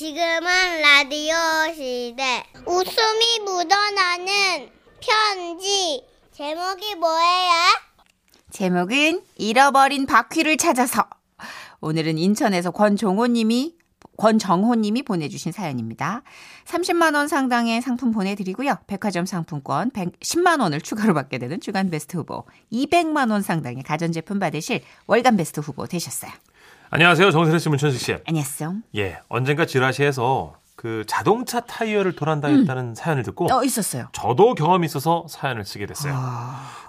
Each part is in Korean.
지금은 라디오 시대. 웃음이 묻어나는 편지. 제목이 뭐예요? 제목은 잃어버린 바퀴를 찾아서. 오늘은 인천에서 권종호 님이 권정호 님이 보내주신 사연입니다. 30만 원 상당의 상품 보내드리고요. 백화점 상품권 110만 원을 추가로 받게 되는 주간 베스트 후보, 200만 원 상당의 가전제품 받으실 월간 베스트 후보 되셨어요. 안녕하세요. 정선혜 씨, 문천식 씨. 안녕하세요. 예, 언젠가 지라시에서 그 자동차 타이어를 도난당했다는 사연을 듣고 어 있었어요. 저도 경험이 있어서 사연을 쓰게 됐어요.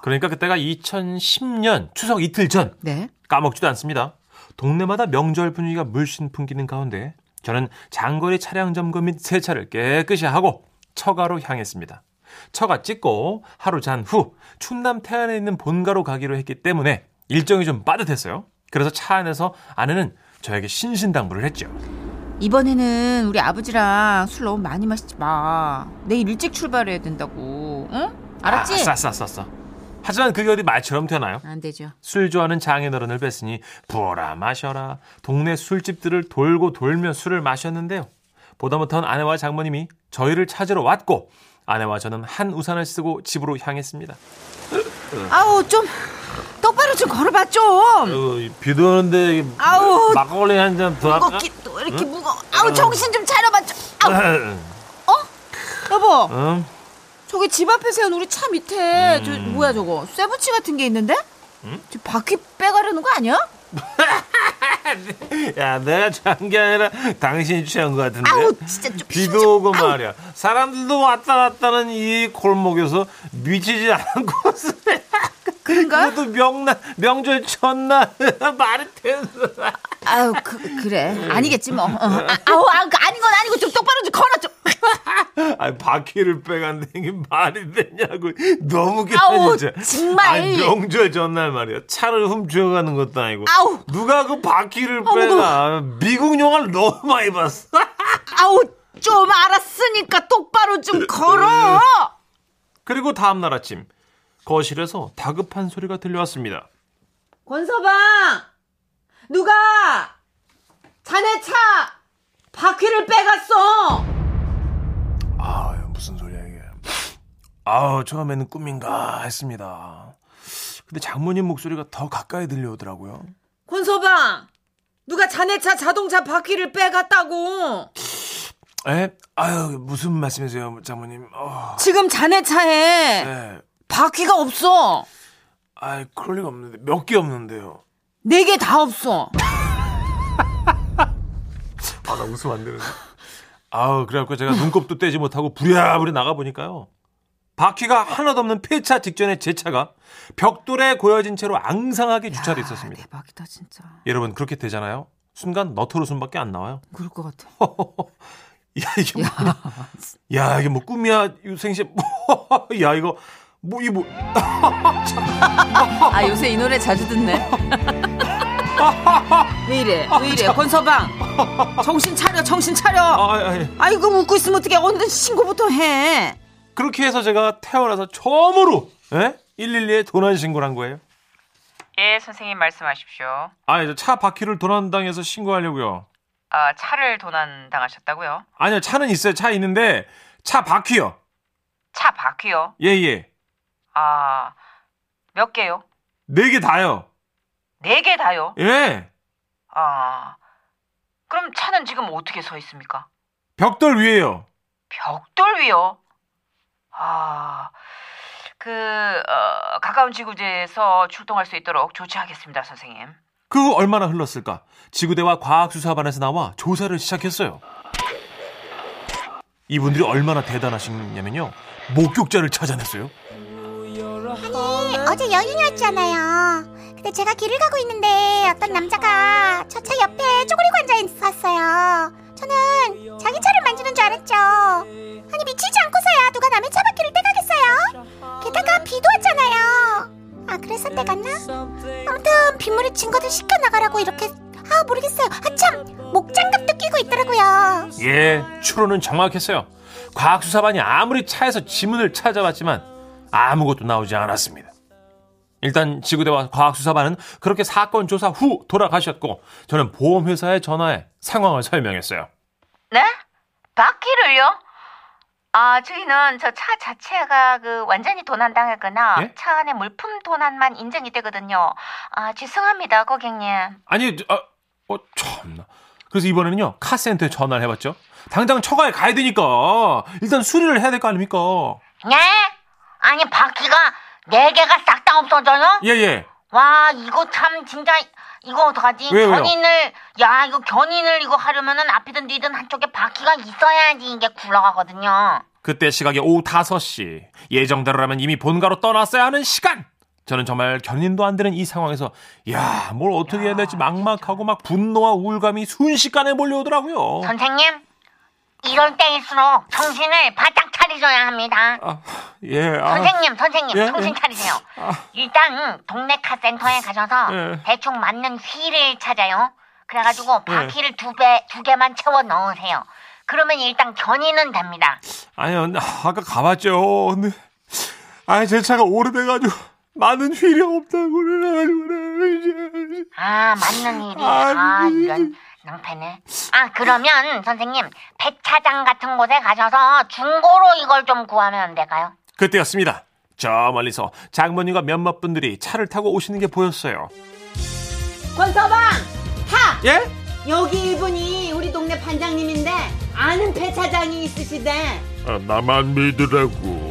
그러니까 그때가 2010년 추석 이틀 전 네. 까먹지도 않습니다. 동네마다 명절 분위기가 물씬 풍기는 가운데 저는 장거리 차량 점검 및 세차를 깨끗이 하고 처가로 향했습니다. 처가 찍고 하루 잔 후 충남 태안에 있는 본가로 가기로 했기 때문에 일정이 좀 빠듯했어요. 그래서 차 안에서 아내는 저에게 신신당부를 했죠. 이번에는 우리 아버지랑 술 너무 많이 마시지 마. 내일 일찍 출발해야 된다고. 응? 알았지? 아, 아싸, 아싸, 아싸. 하지만 그게 어디 말처럼 되나요? 안 되죠. 술 좋아하는 장인어른을 뵀으니 부어라 마셔라 동네 술집들을 돌고 돌며 술을 마셨는데요. 보다 못한 아내와 장모님이 저희를 찾으러 왔고 아내와 저는 한 우산을 쓰고 집으로 향했습니다. 아우 좀 똑바로 좀 걸어봐 좀. 어, 비도 오는데 아우 막걸리 한 잔 더 할까? 무겁기 또 이렇게 무거. 아우 정신 좀 차려봐 좀. 아우 여보 응? 저기 집 앞에 세운 우리 차 밑에 저 뭐야 저거 쇠붙이 같은 게 있는데? 저 바퀴 빼가려는 거 아니야? 야, 내가 취한 게 아니라 당신이 취한 것 같은데. 아우 진짜 좀 비도 오고 말이야. 사람들도 왔다 갔다는 이 골목에서 미치지 않은 곳을. 그런가? 그것도 명날, 명절 첫날. 말이 되는 아유 그, 그래 아니겠지 뭐. 어. 아, 아우 아, 그 아닌 건 아니고 좀 똑바로 좀 걸어 좀. 아니, 바퀴를 빼간다는 게 말이 되냐고. 너무 아우, 진짜. 정말. 아니, 명절 전날 말이야. 차를 훔쳐가는 것도 아니고. 아우. 누가 그 바퀴를 어머, 빼가. 미국 영화를 너무 많이 봤어. 아우 좀 알았으니까 똑바로 좀 걸어. 그리고 다음 날 아침. 거실에서 다급한 소리가 들려왔습니다. 권서방 누가 자네 차 바퀴를 빼갔어. 아 무슨 소리야 이게. 아 처음에는 꿈인가 했습니다. 근데 장모님 목소리가 더 가까이 들려오더라고요. 권서방 누가 자네 차 자동차 바퀴를 빼갔다고. 에? 아유 무슨 말씀이세요 장모님? 어, 지금 자네 차에 네. 바퀴가 없어. 아 그럴 리가 없는데 몇 개 없는데요. 네 개 다 없어. 아 나 웃으면 안 되는데. 아우 그래갖고 제가 눈곱도 떼지 못하고 부랴부랴 나가 보니까요. 바퀴가 하나도 없는 폐차 직전에 제 차가 벽돌에 고여진 채로 앙상하게 주차돼 있었습니다. 대박이다 진짜. 여러분 그렇게 되잖아요. 순간 너트로 숨밖에 안 나와요. 그럴 것 같아. 야 이게 뭐, 야 이게 뭐 꿈이야 생시 야 이거 뭐 이거 뭐아 요새 이 노래 자주 듣네. 왜 이래? 왜 이래? 권서방 정신 차려 정신 차려. 아, 아, 아, 아이고 웃고 있으면 어떻게 얼른 신고부터 해. 그렇게 해서 제가 태어나서 처음으로 예? 112에 도난 신고를 한 거예요. 예, 선생님 말씀하십시오. 아, 이제 차 바퀴를 도난당해서 신고하려고요. 아, 차를 도난 당하셨다고요? 아니요, 차는 있어요. 차 있는데 차 바퀴요. 차 바퀴요? 예, 예. 아, 몇 개요? 네 개 다요. 네 개 다요? 예. 아, 그럼 차는 지금 어떻게 서 있습니까? 벽돌 위에요. 벽돌 위요? 아, 그, 어, 가까운 지구지에서 출동할 수 있도록 조치하겠습니다, 선생님. 그후 얼마나 흘렀을까? 지구대와 과학수사반에서 나와 조사를 시작했어요. 이분들이 얼마나 대단하시냐면요. 목격자를 찾아냈어요. 어제 연휴였잖아요. 근데 제가 길을 가고 있는데 어떤 남자가 저 차 옆에 쪼그리고 앉아 있었어요. 저는 자기 차를 만지는 줄 알았죠. 아니 미치지 않고서야 누가 남의 차 바퀴를 떼가겠어요? 게다가 비도 왔잖아요. 아 그래서 떼갔나? 아무튼 빗물에 증거들 씻겨 나가라고 이렇게 아 모르겠어요. 아참 목장갑도 끼고 있더라고요. 예, 추론은 정확했어요. 과학수사반이 아무리 차에서 지문을 찾아봤지만 아무것도 나오지 않았습니다. 일단 지구대와 과학수사반은 그렇게 사건 조사 후 돌아가셨고 저는 보험회사에 전화해 상황을 설명했어요. 네? 바퀴를요? 아, 저희는 저 차 자체가 그 완전히 도난당했거나 예? 차 안에 물품 도난만 인정이 되거든요. 아, 죄송합니다, 고객님. 아니, 저, 아, 어, 참나. 그래서 이번에는요, 카센터에 전화를 해봤죠. 당장 처가에 가야 되니까, 일단 수리를 해야 될 거 아닙니까? 네? 아니, 바퀴가 네 개가 싹 다 없어져요? 예, 예. 와, 이거 참 진짜 이거 어떡하지? 왜요, 왜요? 견인을 야, 이거 견인을 이거 하려면은 앞이든 뒤든 한쪽에 바퀴가 있어야지 이게 굴러가거든요. 그때 시각이 오후 5시. 예정대로라면 이미 본가로 떠났어야 하는 시간! 저는 정말 견인도 안 되는 이 상황에서, 야, 뭘 어떻게 해야 될지 막막하고 막 분노와 우울감이 순식간에 몰려오더라고요. 선생님, 이럴 때일수록 정신을 바짝 차리셔야 합니다. 아, 예, 아. 선생님, 선생님, 예, 정신 예. 차리세요. 아. 일단 동네 카센터에 가셔서 예. 대충 맞는 휠을 찾아요. 그래가지고 예. 바퀴를 두 배, 두 개만 채워 넣으세요. 그러면 일단 견인은 됩니다. 아니요, 나 아까 가봤죠. 근데, 아니, 제 차가 오래돼가지고, 많은 휠이 없다고 그래가지고, 그래. 아, 맞는. 아니. 아, 이런 낭패네. 아, 그러면 선생님, 백차장 같은 곳에 가셔서 중고로 이걸 좀 구하면 안 될까요? 그때였습니다. 저 멀리서 장모님과 몇몇 분들이 차를 타고 오시는 게 보였어요. 권서방 타 예? 여기 이분이 우리 동네 반장님인데 아는 폐차장이 있으시대 아, 나만 믿으라고.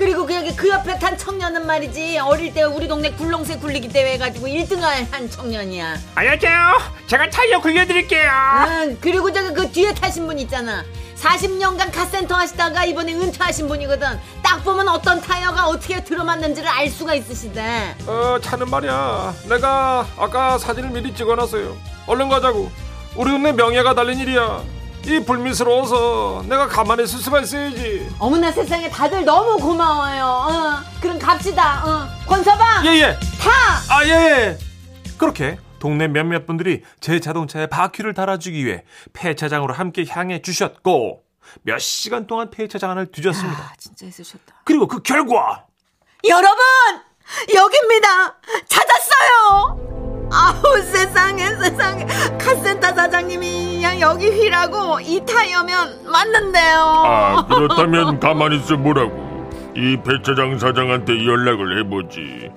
그리고 그 여기 그 옆에 탄 청년은 말이지 어릴 때 우리 동네 굴렁쇠 굴리기 대회 해가지고 1등을 한 청년이야 안녕하세요. 제가 타이어 굴려드릴게요. 응 그리고 저기 그 뒤에 타신 분 있잖아 40년간 카센터 하시다가 이번에 은퇴하신 분이거든 딱 보면 어떤 타이어가 어떻게 들어맞는지를 알 수가 있으시대 어, 차는 말이야. 내가 아까 사진을 미리 찍어놨어요. 얼른 가자고. 우리 동네 명예가 달린 일이야. 이 불미스러워서 내가 가만히 있을 수가 있어야지. 어머나 세상에 다들 너무 고마워요 어, 그럼 갑시다 어. 권서방 예, 예. 타 아, 예, 예. 그렇게 동네 몇몇 분들이 제 자동차에 바퀴를 달아주기 위해 폐차장으로 함께 향해 주셨고, 몇 시간 동안 폐차장 안을 뒤졌습니다. 아, 진짜 애쓰셨다. 그리고 그 결과, 여러분 여기입니다 찾았어요 아우 세상에 세상에 카센터 사장님이 그냥 여기 휘라고 이 타이어면 맞는데요 아, 그렇다면 가만히 있어 보라고. 이 배차장 사장한테 연락을 해보지.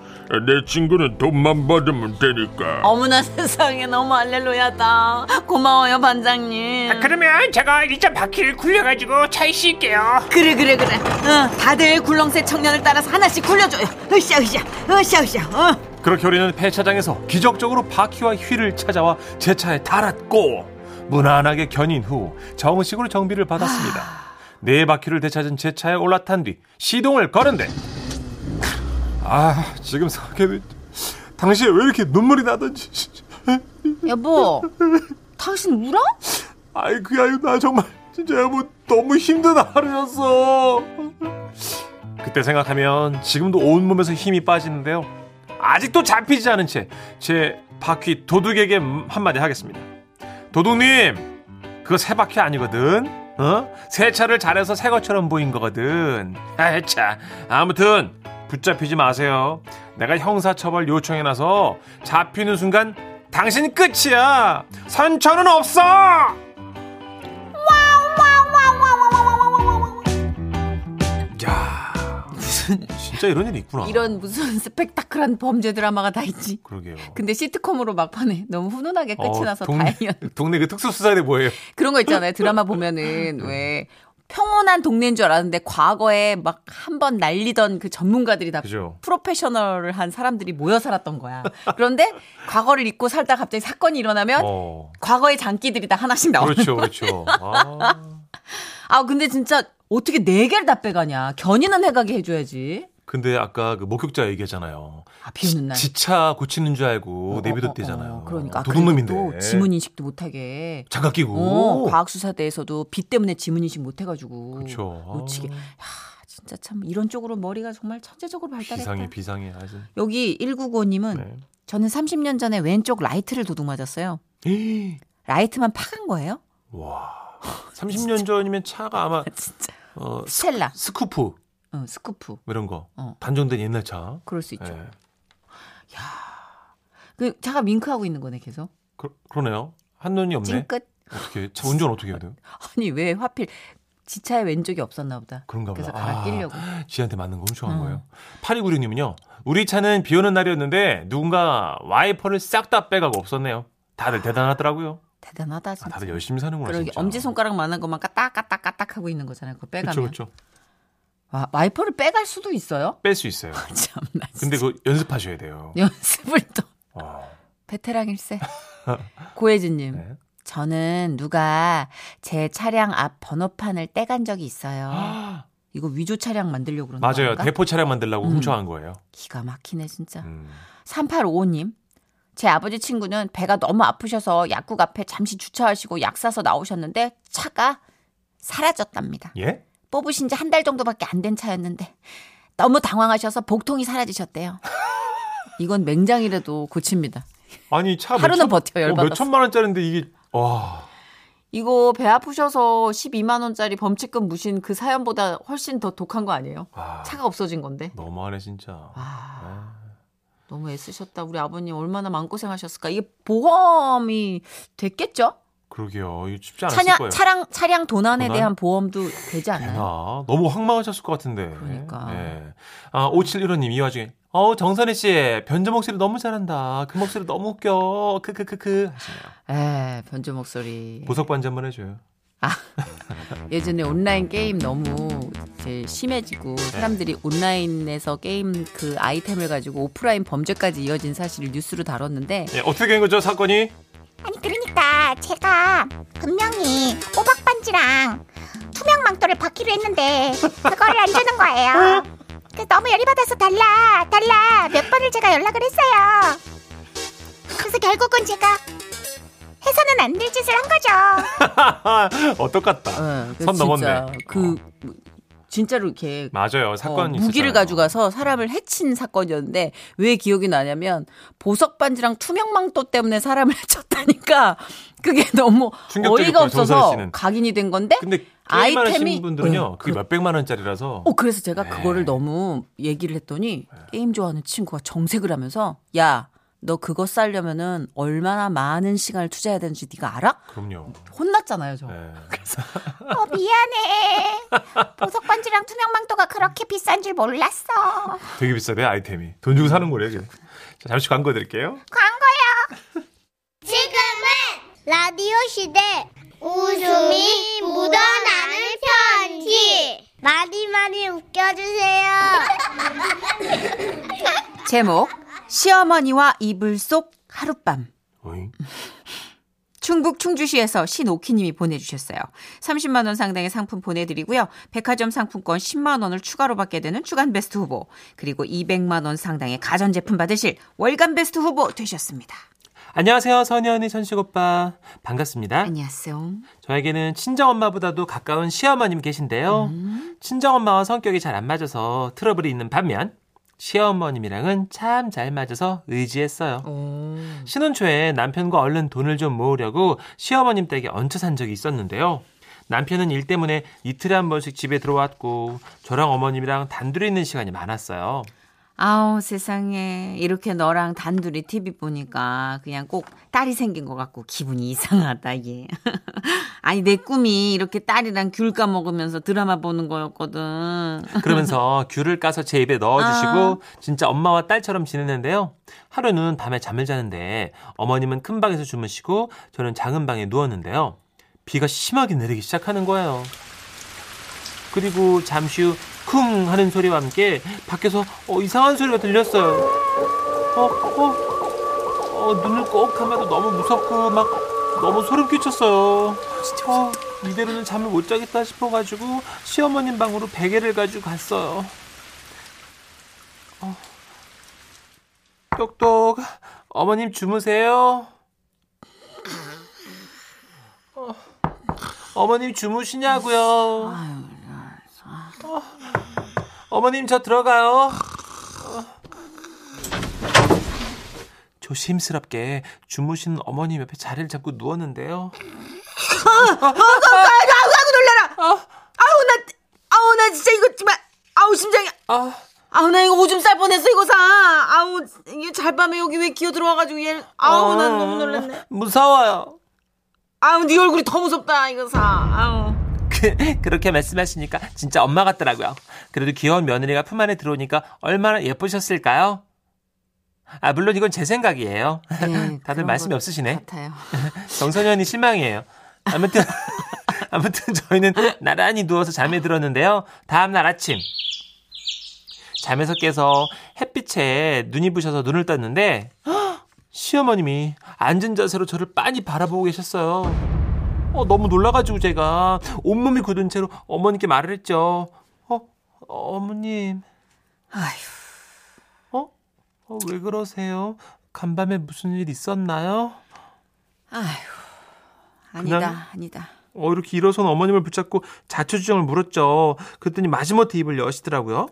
내 친구는 돈만 받으면 되니까. 어머나 세상에 너무 할렐루야다 고마워요 반장님 그러면 제가 일단 바퀴를 굴려가지고 차에 싣게요. 그래 그래 그래 어, 다들 굴렁쇠 청년을 따라서 하나씩 굴려줘요 으쌰 으쌰 으쌰 으쌰 어. 그렇게 우리는 폐차장에서 기적적으로 바퀴와 휠을 찾아와 제 차에 달았고 무난하게 견인 후 정식으로 정비를 받았습니다. 네 바퀴를 되찾은 제 차에 올라탄 뒤 시동을 거는데 아 지금 생각해도 당시에 왜 이렇게 눈물이 나던지 여보, 당신 울어? 아이 그게 아니고 나 정말 진짜 여보 너무 힘든 하루였어 그때 생각하면 지금도 온몸에서 힘이 빠지는데요 아직도 잡히지 않은 채 제 바퀴 도둑에게 한마디 하겠습니다. 도둑님 그거 새 바퀴 아니거든. 어? 새 차를 잘해서 새 것처럼 보인 거거든. 아차. 아무튼 붙잡히지 마세요. 내가 형사처벌 요청해놔서 잡히는 순간 당신 끝이야. 선처는 없어 무슨 진짜 이런 일이 있구나. 이런 무슨 스펙타클한 범죄 드라마가 다 있지. 그러게요. 근데 시트콤으로 막판에 너무 훈훈하게 끝이 어, 나서 동네, 다행이었. 동네 그 특수수사대 뭐예요? 그런 거 있잖아요. 드라마 보면은 왜 평온한 동네인 줄 알았는데 과거에 막 한 번 날리던 그 전문가들이 다 그죠. 프로페셔널한 사람들이 모여 살았던 거야. 그런데 과거를 잊고 살다 갑자기 사건이 일어나면 어. 과거의 장기들이 다 하나씩 나오는 그렇죠, 거야. 그렇죠. 아, 아 근데 진짜 어떻게 네 개를 다 빼가냐. 견인은 해가게 해줘야지. 근데 아까 그 목격자 얘기하잖아요. 아, 비 오는 날. 지, 차 고치는 줄 알고 어, 내비뒀대잖아요. 어, 어, 그러니까 아, 도둑놈인데. 또 지문 인식도 못하게. 장갑 끼고. 어, 과학수사대에서도 비 때문에 지문 인식 못해가지고 그렇죠. 아. 놓치게. 야, 진짜 참 이런 쪽으로 머리가 정말 천재적으로 발달했다. 비상해, 비상해. 아주. 여기 1995님은 네. 저는 30년 전에 왼쪽 라이트를 도둑 맞았어요. 에이, 라이트만 파간 거예요? 와. 30년 전이면 차가 아마 진짜. 어, 스, 스텔라, 스쿠프 어, 스쿠프. 뭐 이런 거. 어. 단종된 옛날 차. 그럴 수 있죠. 예. 그 차가 윙크하고 있는 거네 계속. 그, 그러네요. 한눈이 없네. 찡끗. 어떻게 차 운전 어떻게 해야 돼요? 아, 아니 왜 하필 지 차에 왼쪽이 없었나 보다. 그런가 그래서 보다. 갈아 끼려고. 아, 지한테 맞는 거 훔쳐간 어. 거예요. 8296님은요. 우리 차는 비 오는 날이었는데 누군가 와이퍼를 싹 다 빼가고 없었네요. 다들 대단하더라고요. 대단하다 아, 진짜. 다들 열심히 사는구나 그러게. 엄지 손가락만한 것만 까딱 까딱 까딱 하고 있는 거잖아요. 그거 빼가면. 그렇죠. 와, 와이퍼를 빼갈 수도 있어요? 뺄 수 있어요. 참나. 근데 그거 연습하셔야 돼요. 연습을 또 어. 베테랑일세. 고혜진님. 네. 저는 누가 제 차량 앞 번호판을 떼간 적이 있어요. 이거 위조 차량 만들려고 그러는 맞아요. 건가? 대포 차량 만들려고 음. 훔쳐간 거예요. 기가 막히네 진짜. 음. 3855님. 제 아버지 친구는 배가 너무 아프셔서 약국 앞에 잠시 주차하시고 약 사서 나오셨는데 차가 사라졌답니다. 예? 뽑으신 지 한 달 정도밖에 안 된 차였는데 너무 당황하셔서 복통이 사라지셨대요. 이건 맹장이라도 고칩니다. 아니 차 하루는 몇 천- 버텨, 어, 열받아서. 몇 천만 원짜리인데 이게 와 이거 배 아프셔서 12만 원짜리 범칙금 무신 그 사연보다 훨씬 더 독한 거 아니에요? 아, 차가 없어진 건데. 너무하네 진짜. 와, 아. 너무 애쓰셨다. 우리 아버님 얼마나 마음고생하셨을까. 이게 보험이 됐겠죠? 그러게요. 이거 쉽지 않았을 차량, 거예요. 차량, 차량 도난에 도난? 대한 보험도 되지 않나요? 되나? 너무 황망하셨을 것 같은데. 그러니까. 예. 아, 5715님 이 와중에 어, 정선혜 씨, 변조 목소리 너무 잘한다. 그 목소리 너무 웃겨. 크크크크 하시네요. 에, 변조 목소리. 보석 반지 한번 해줘요. 예전에 온라인 게임 너무 이제 심해지고 네. 사람들이 온라인에서 게임 그 아이템을 가지고 오프라인 범죄까지 이어진 사실을 뉴스로 다뤘는데 예, 어떻게 된 거죠, 사건이? 아니 그러니까 제가 분명히 호박 반지랑 투명 망토를 받기로 했는데 그거를 안 주는 거예요. 그 너무 열이 받아서 달라 달라 몇 번을 제가 연락을 했어요. 그래서 결국은 제가 해서는 안 될 짓을 한 거죠. 어, 똑같다. 어, 그선 진짜 넘었네. 그 어. 진짜로 이렇게 맞아요. 사건이 어, 무기를 있었잖아요. 가져가서 사람을 해친 사건이었는데 왜 기억이 나냐면 보석 반지랑 투명 망토 때문에 사람을 해쳤다니까 그게 너무 어이가 없어서. 각인이 된 건데 근데 게임 아이템이- 하시는 분들은요. 어, 그게 그- 몇 백만 원짜리라서 어 그래서 제가 네. 그거를 너무 얘기를 했더니 게임 좋아하는 친구가 정색을 하면서 야 너 그거 싸려면은 얼마나 많은 시간을 투자해야 되는지 네가 알아? 그럼요. 혼났잖아요 저. 네. 어 미안해. 보석 반지랑 투명 망토가 그렇게 비싼 줄 몰랐어. 되게 비싸대 아이템이. 돈 주고 사는 거래요. 이게. 자, 잠시 광고 드릴게요. 광고요. 지금은 라디오 시대 웃음이 묻어나는 편지 많이 많이 웃겨주세요. 제목 시어머니와 이불 속 하룻밤. 어이? 충북 충주시에서 신오키님이 보내주셨어요. 30만 원 상당의 상품 보내드리고요. 백화점 상품권 10만 원을 추가로 받게 되는 주간 베스트 후보 그리고 200만 원 상당의 가전제품 받으실 월간 베스트 후보 되셨습니다. 안녕하세요. 선희 언니, 천식 오빠. 반갑습니다. 안녕하세요. 저에게는 친정엄마보다도 가까운 시어머님 계신데요. 친정엄마와 성격이 잘 안 맞아서 트러블이 있는 반면 시어머님이랑은 참 잘 맞아서 의지했어요. 신혼 초에 남편과 얼른 돈을 좀 모으려고 시어머님 댁에 얹혀 산 적이 있었는데요. 남편은 일 때문에 이틀에 한 번씩 집에 들어왔고 저랑 어머님이랑 단둘이 있는 시간이 많았어요. 아우 세상에 이렇게 너랑 단둘이 TV 보니까 그냥 꼭 딸이 생긴 것 같고 기분이 이상하다 얘. 아니 내 꿈이 이렇게 딸이랑 귤 까먹으면서 드라마 보는 거였거든. 그러면서 귤을 까서 제 입에 넣어주시고 아. 진짜 엄마와 딸처럼 지내는데요. 하루는 밤에 잠을 자는데 어머님은 큰 방에서 주무시고 저는 작은 방에 누웠는데요. 비가 심하게 내리기 시작하는 거예요. 그리고 잠시 후 쿵 하는 소리와 함께 밖에서 어, 이상한 소리가 들렸어요. 어, 어, 어, 눈을 꼭 감아도 너무 무섭고 막 너무 소름 끼쳤어요. 어, 이대로는 잠을 못 자겠다 싶어가지고 시어머님 방으로 베개를 가지고 갔어요. 어. 똑똑, 어머님 주무세요. 어, 어머님 주무시냐고요. 어, 어머님 저 들어가요. 어. 조심스럽게 주무시는 어머님 옆에 자리를 잡고 누웠는데요. 아우 나 아우 나 진짜 이거 정말 아우 심장이 아, 아우 나 이거 오줌 쌀 뻔했어 이거 사 아우 이게 잘밤에 여기 왜 기어 들어와가지고 얘 아우 난 너무 놀랐네 무서워요. 아우 네 얼굴이 더 무섭다 이거 사. 아우. 그, 그렇게 말씀하시니까 진짜 엄마 같더라고요. 그래도 귀여운 며느리가 품 안에 들어오니까 얼마나 예쁘셨을까요? 아, 물론 이건 제 생각이에요. 네, 다들 말씀이 것 없으시네. 같아요. 정선현이 실망이에요. 아무튼, 아무튼 저희는 나란히 누워서 잠에 들었는데요. 다음날 아침. 잠에서 깨서 햇빛에 눈이 부셔서 눈을 떴는데, 헉! 시어머님이 앉은 자세로 저를 빤히 바라보고 계셨어요. 어, 너무 놀라가지고 제가 온몸이 굳은 채로 어머니께 말을 했죠. 어, 어머님. 아휴. 어? 어, 왜 그러세요? 간밤에 무슨 일 있었나요? 아휴. 아니다, 아니다. 어, 이렇게 일어선 어머님을 붙잡고 자초지종을 물었죠. 그랬더니 마지못해 입을 여시더라고요.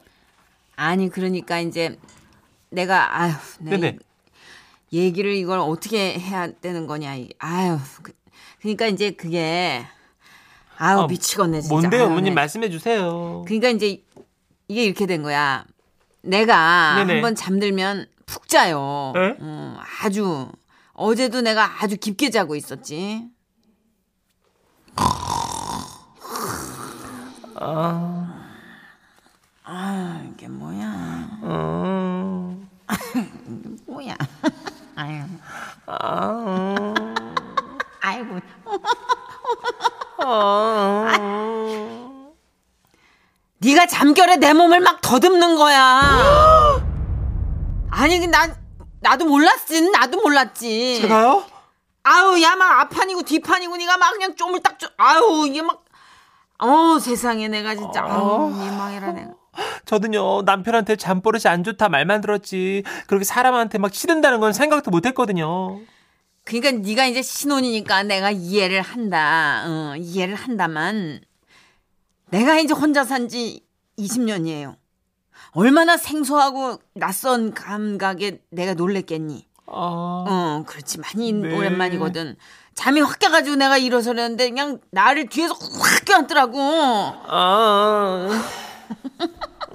아니 그러니까 이제 내가 아휴, 내 네네. 얘기를 이걸 어떻게 해야 되는 거냐. 이- 아휴. 그, 그러니까 이제 그게 아유 아, 미치겠네 진짜. 뭔데요, 아유, 어머님 네. 말씀해 주세요. 그러니까 이제 이게 이렇게 된 거야. 내가 네네. 한번 잠들면 푹 자요. 네? 음, 아주 어제도 내가 아주 깊게 자고 있었지. 아, 이게 뭐야? 음, 뭐야? 아유, 아, 아이고. 아, 네가 잠결에 내 몸을 막 더듬는 거야. 아니, 난 나도 몰랐지. 나도 몰랐지. 제가요? 아우, 야, 막 앞판이고 뒷판이고 네가 막 그냥 쪼물딱 쪼. 아우, 이게 막. 어, 세상에 내가 진짜. 아우, 민망해라 내가. 저도요 남편한테 잠버릇이 안 좋다 말만 들었지 그렇게 사람한테 막 치른다는 건 생각도 못했거든요. 그러니까 네가 이제 신혼이니까 내가 이해를 한다. 어, 이해를 한다만 내가 이제 혼자 산지 20년이에요. 얼마나 생소하고 낯선 감각에 내가 놀랬겠니? 아, 어, 그렇지. 많이 네. 오랜만이거든. 잠이 확 깨가지고 내가 일어서려는데 그냥 나를 뒤에서 확 껴안더라고. 아,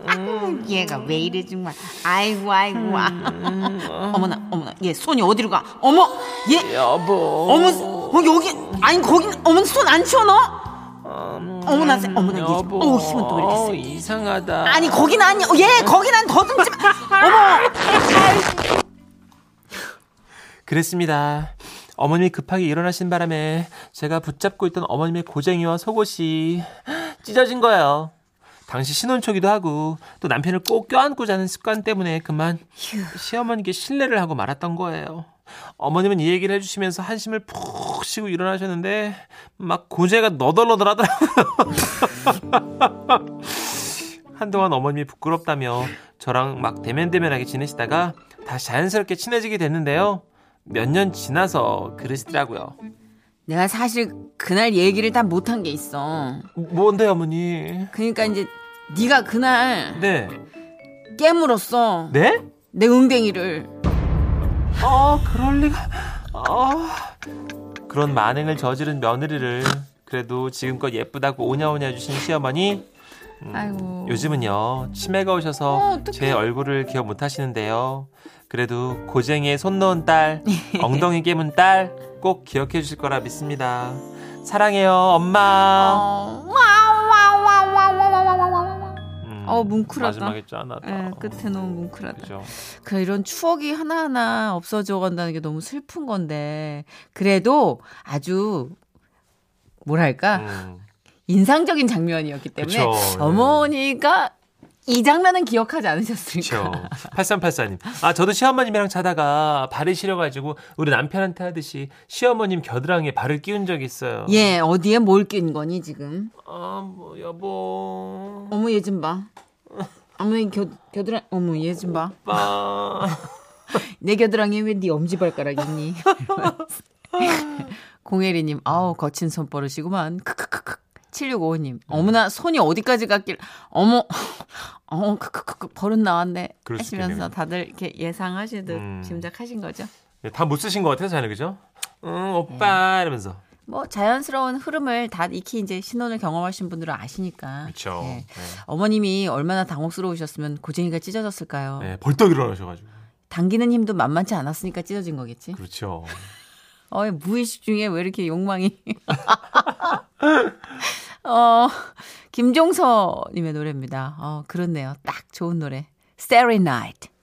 얘가 왜 이래 정말. 아이고 아이고. 아. 어머나 어머나. 얘 손이 어디로 가? 어머 얘 여보. 어머 어, 여기 아니 거긴 어머 손 안 치워 너? 어 머나 세- 어머나 얘 좀-. 어우 힘은 또왜 이렇게 세? 이상하다. 아니 거긴 아니 얘 거긴 안 더듬지 마. 어머 그랬습니다. 어머님이 급하게 일어나신 바람에 제가 붙잡고 있던 어머님의 고쟁이와 속옷이 찢어진 거예요. 당시 신혼 초기도 하고 또 남편을 꼭 껴안고 자는 습관 때문에 그만 시어머니께 신뢰를 하고 말았던 거예요. 어머님은 이 얘기를 해주시면서 한심을 푹 쉬고 일어나셨는데 막 고재가 너덜너덜하더라고요. 한동안 어머님이 부끄럽다며 저랑 막 대면대면하게 지내시다가 다시 자연스럽게 친해지게 됐는데요. 몇 년 지나서 그러시더라고요. 내가 사실 그날 얘기를 다 못한 게 있어. 뭔데 어머니? 그러니까 이제 네가 그날 네. 깨물었어. 네? 내 웅댕이를. 아 그럴 리가. 아 그런 만행을 저지른 며느리를 그래도 지금껏 예쁘다고 오냐오냐 해주신 시어머니 음, 아이고. 요즘은요 치매가 오셔서 어. 제 얼굴을 기억 못하시는데요. 그래도 고쟁이에 손 넣은 딸, 엉덩이 깨문 딸 꼭 기억해 주실 거라 믿습니다. 사랑해요, 엄마. 어, 어, 뭉클하다. 마지막에 짠하다. 예, 끝에 너무 뭉클하다. 그죠. 그 이런 추억이 하나하나 없어져 간다는 게 너무 슬픈 건데 그래도 아주 뭐랄까 음, 인상적인 장면이었기 때문에 그쵸, 네. 어머니가 이 장면은 기억하지 않으셨을까? 그렇죠. 8384님. 아, 저도 시어머님이랑 자다가 발이 시려가지고 우리 남편한테 하듯이 시어머님 겨드랑이에 발을 끼운 적이 있어요. 예, 어디에 뭘낀 거니 지금? 아, 뭐 여보. 어머 얘 좀 봐. 어머 이 겨, 겨드랑 어머 얘 좀 봐. 오빠. 내 겨드랑이에 왜 네 엄지발가락 있니? 공혜리님, 아우 거친 손버릇이구만. 크크크크. 7655님, 어머나 손이 어디까지 갔길, 어머, 어, 크크크크 버릇 나왔네. 하시면서. 다들 이렇게 예상하시듯 음. 짐작하신 거죠. 다못 쓰신 것 같아요, 자네 그죠? 응, 오빠 이러면서. 뭐 자연스러운 흐름을 다 익히 이제 신혼을 경험하신 분들은 아시니까. 그렇죠. 예. 네. 어머님이 얼마나 당혹스러우셨으면 고쟁이가 찢어졌을까요? 네, 벌떡 일어나셔가지고. 당기는 힘도 만만치 않았으니까 찢어진 거겠지. 그렇죠. 어, 무의식 중에 왜 이렇게 욕망이. 어, 김종서님의 노래입니다. 어, 그렇네요. 딱 좋은 노래. Starry Night.